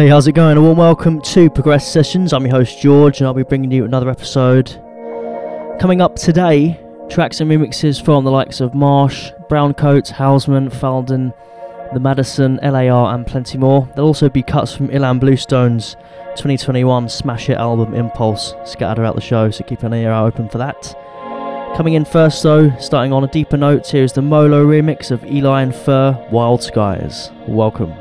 Hey, how's it going? A warm welcome to Progress Sessions. I'm your host George, and I'll be bringing you another episode. Coming up today, tracks and remixes from the likes of Marsh, Browncoat, Houseman, Falden, The Madison, LAR, and plenty more. There'll also be cuts from Ilan Bluestone's 2021 Smash Hit album Impulse scattered throughout the show, so keep an ear open for that. Coming in first, though, starting on a deeper note, here is the Molo remix of Eli and Fur Wild Skies. Welcome.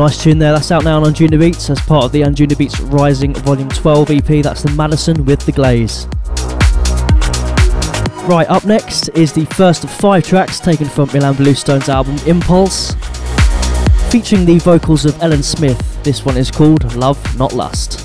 Nice tune there. That's out now on Anjunabeats as part of the Anjunabeats Rising Volume 12 EP. That's the Madison with the Glaze. Right, up next is the first of five tracks taken from Ilan Bluestone's album Impulse, featuring the vocals of Ellen Smith. This one is called Love Not Lust.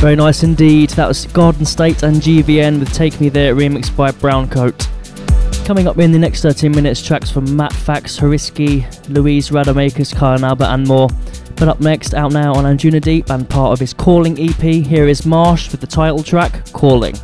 Very nice indeed. That was Garden State and GVN with Take Me There, remixed by Browncoat. Coming up in the next 13 minutes, tracks from Matt Fax, Horiski, Louise Radomakers, Kyle Albert, and more. But up next, out now on Anjunadeep and part of his Calling EP, here is Marsh with the title track, Calling.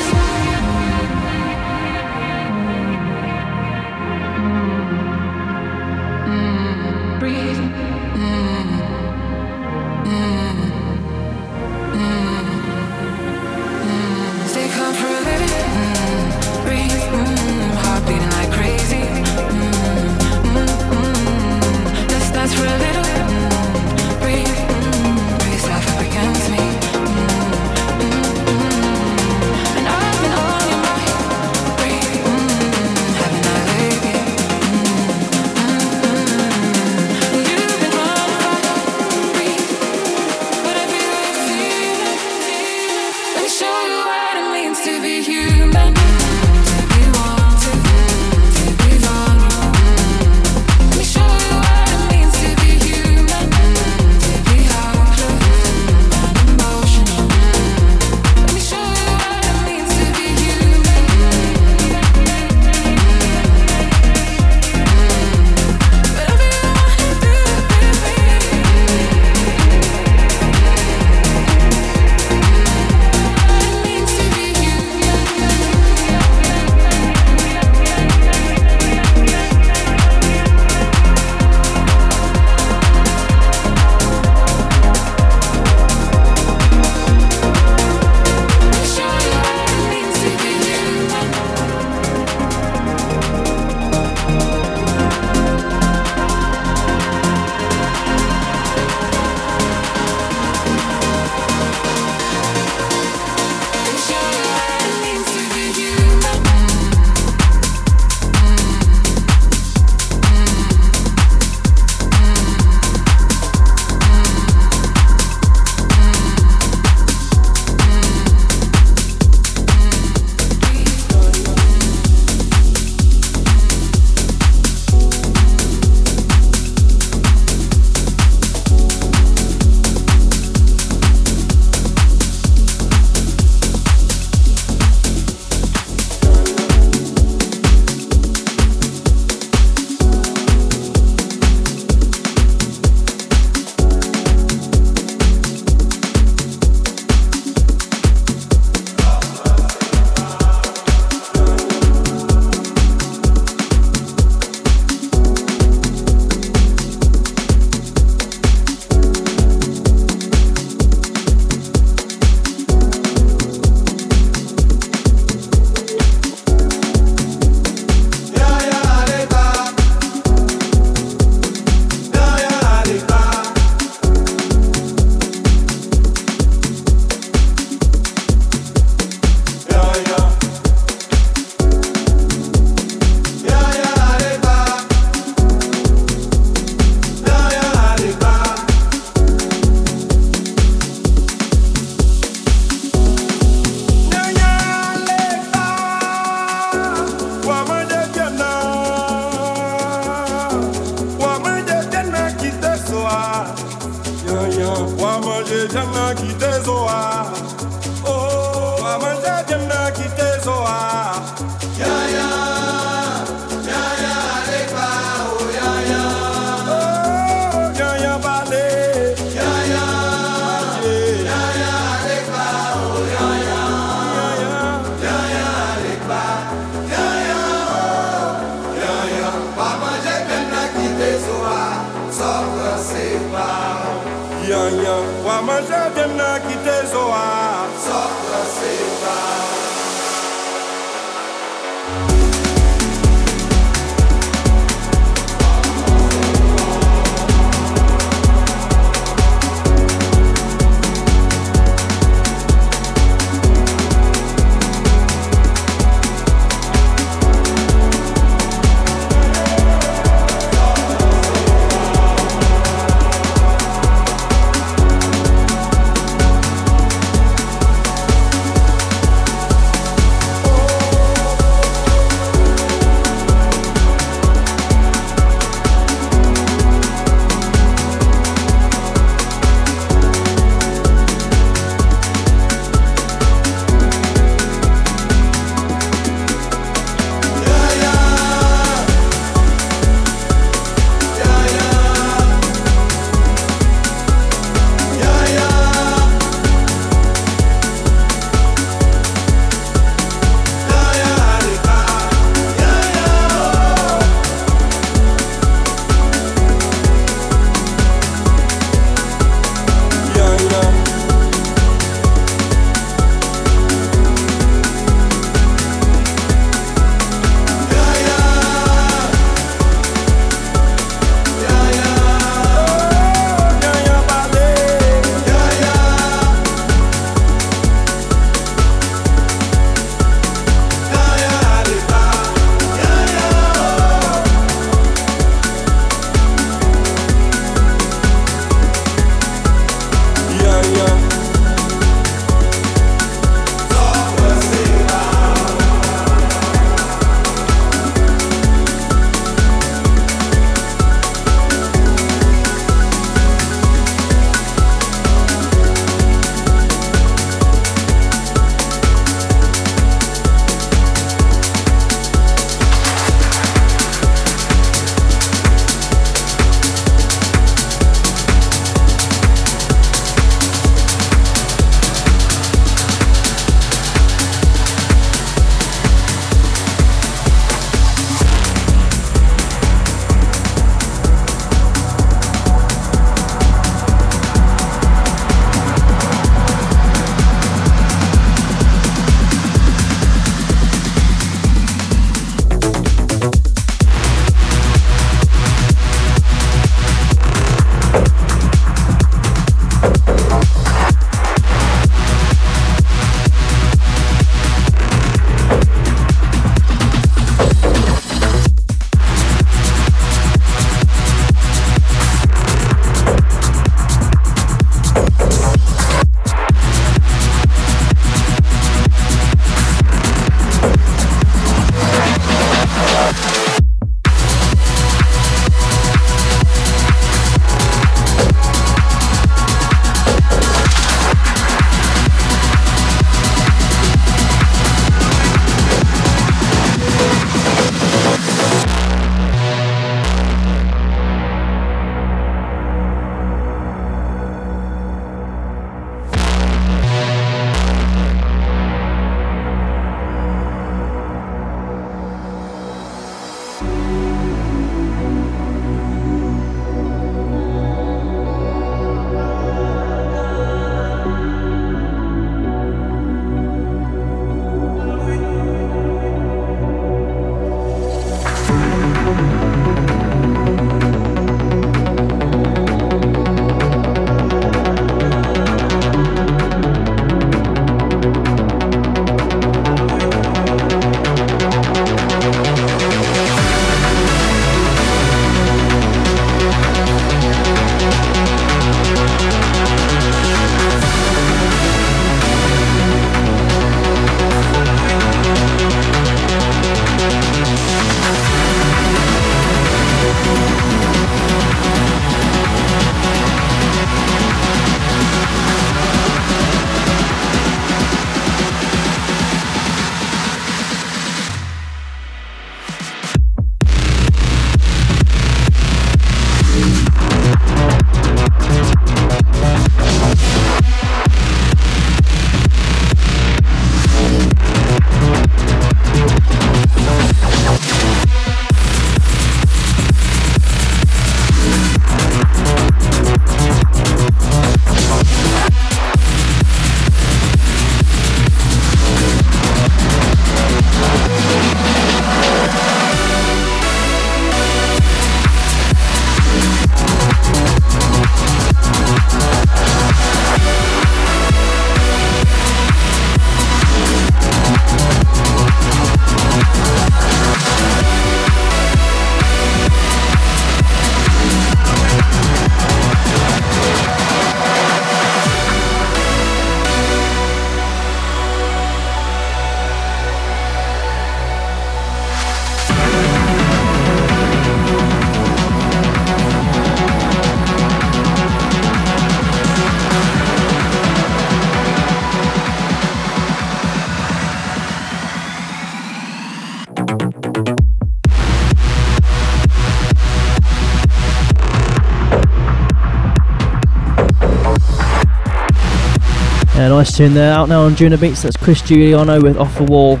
Nice tune there. Out now on Anjunabeats, that's Chris Giuliano with Off the Wall.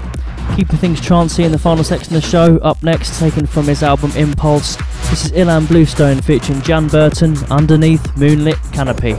Keeping things trancey in the final section of the show. Up next, taken from his album Impulse, this is Ilan Bluestone featuring Jan Burton, Underneath Moonlit Canopy.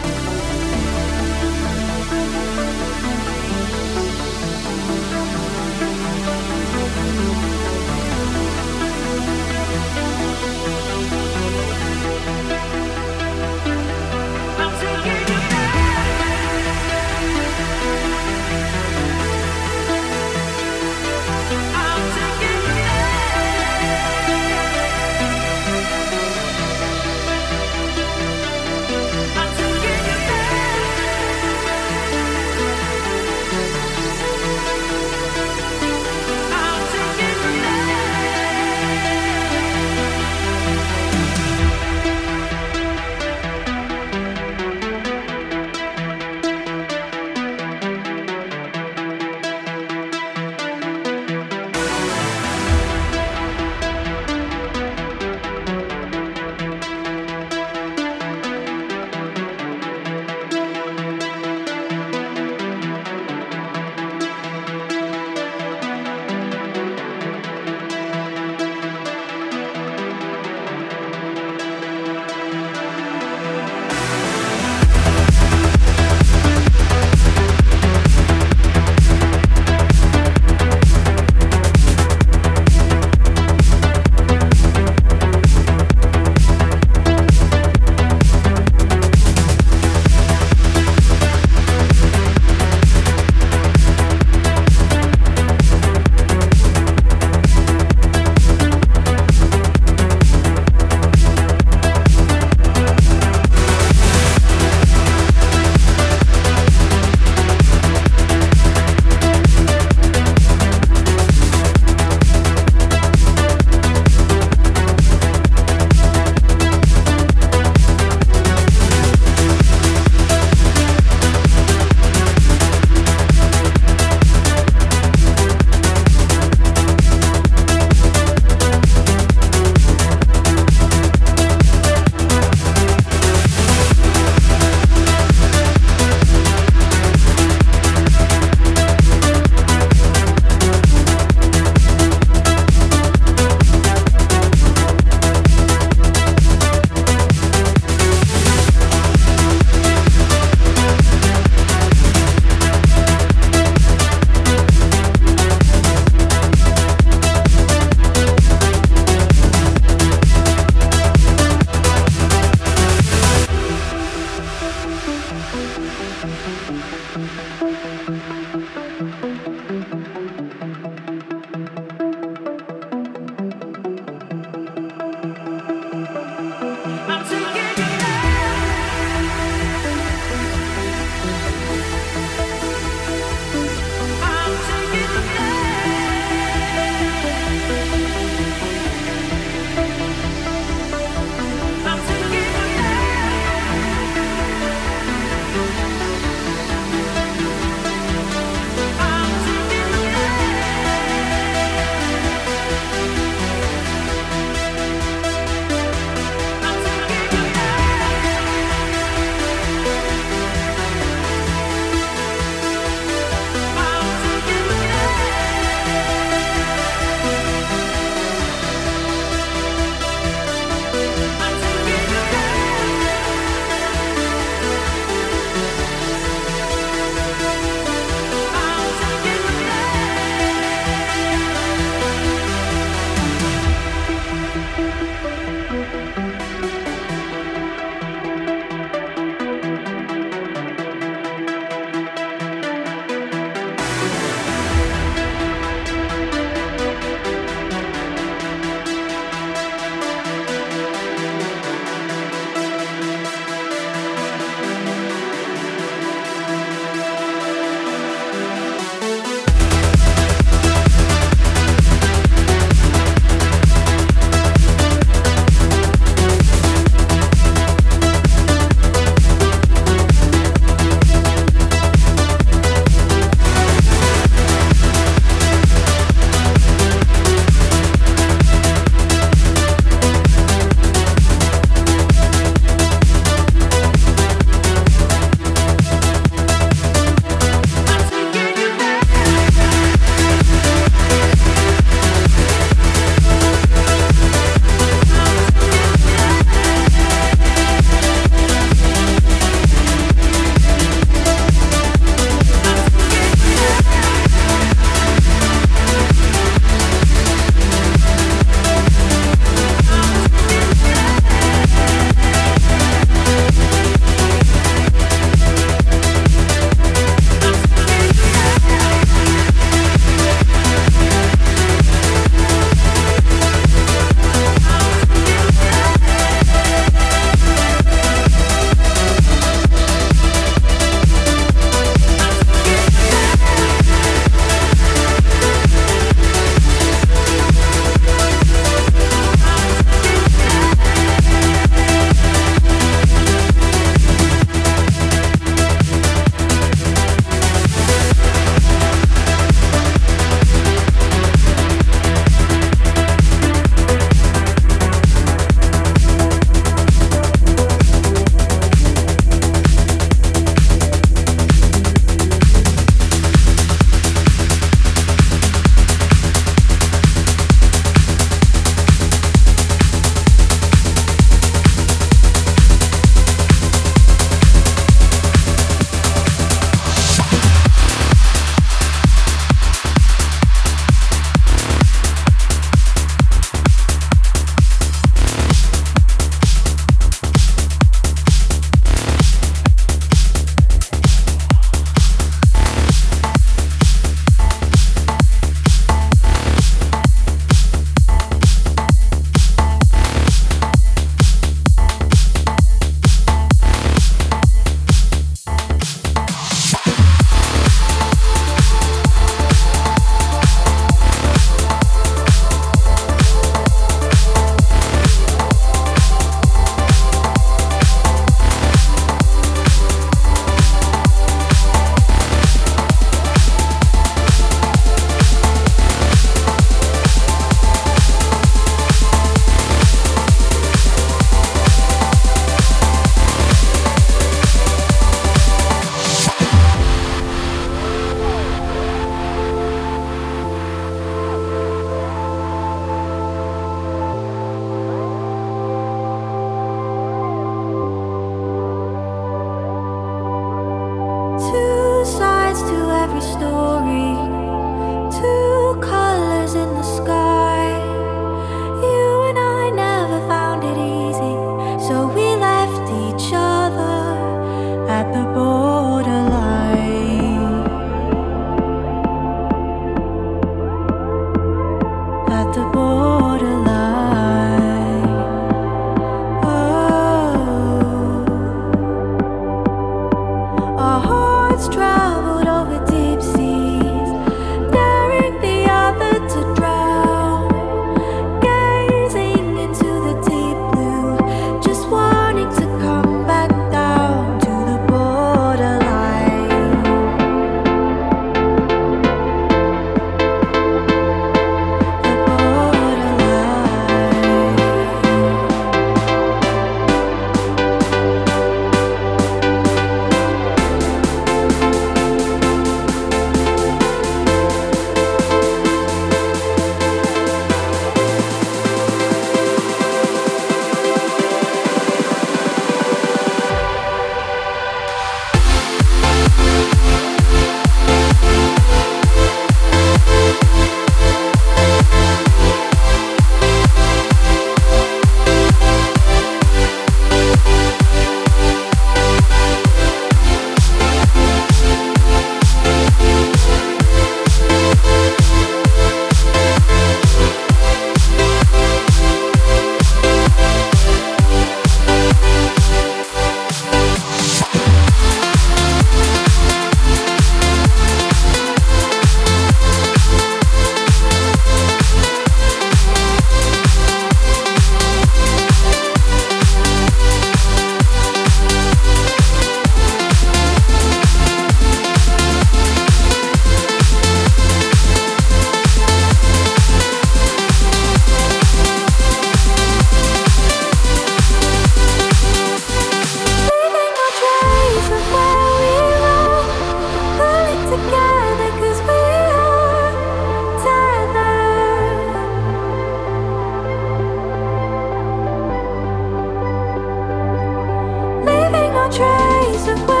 disappointed.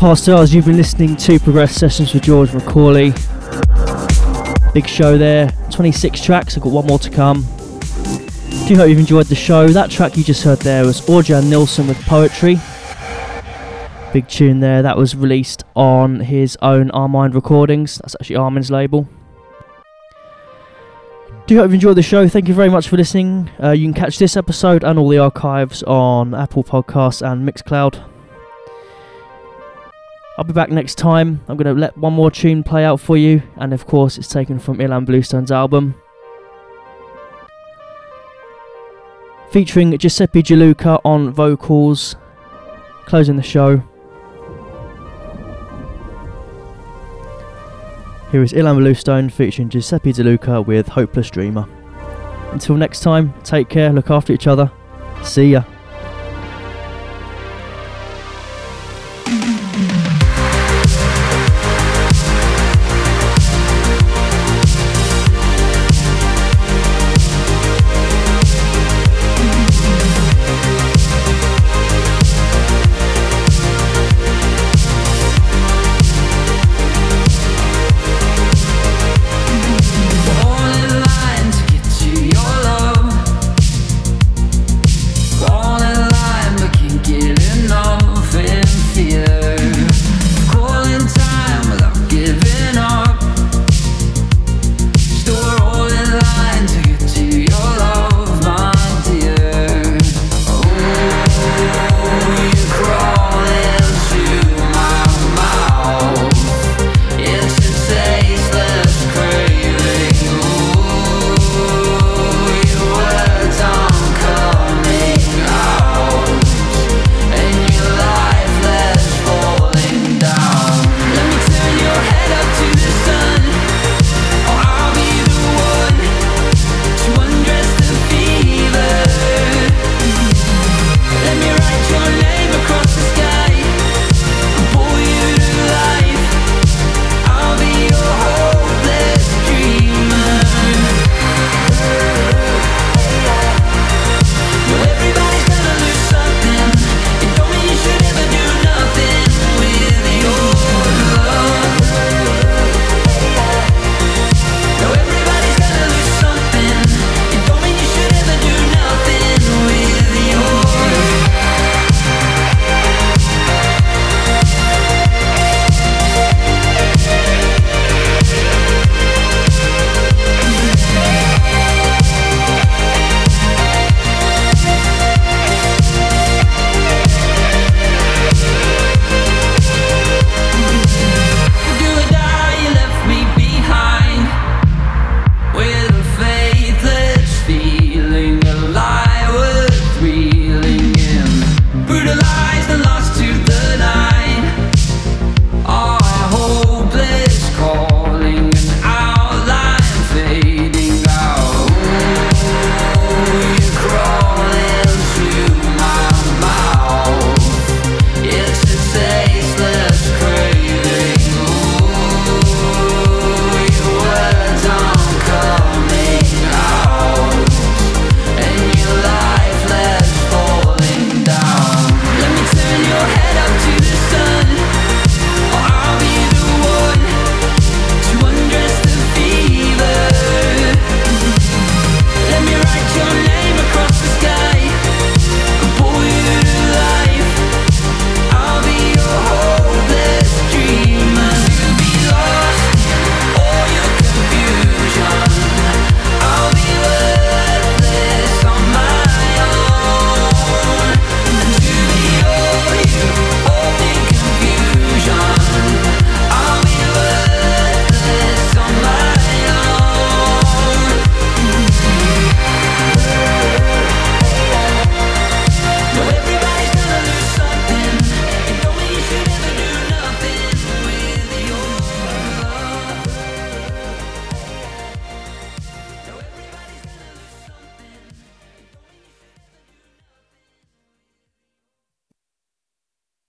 Past hours, you've been listening to Progress Sessions with George McCauley. Big show there, 26 tracks, I've got one more to come. Do hope you've enjoyed the show. That track you just heard there was Orjan Nilsen with Poetry. Big tune there, that was released on his own Armind Recordings. That's actually Armin's label. Do hope you've enjoyed the show. Thank you very much for listening. Uh, you can catch this episode and all the archives on Apple Podcasts and Mixcloud. I'll be back next time. I'm going to let one more tune play out for you, and of course, it's taken from Ilan Bluestone's album. Featuring Giuseppe De Luca on vocals, closing the show. Here is Ilan Bluestone featuring Giuseppe De Luca with Hopeless Dreamer. Until next time, take care, look after each other. See ya.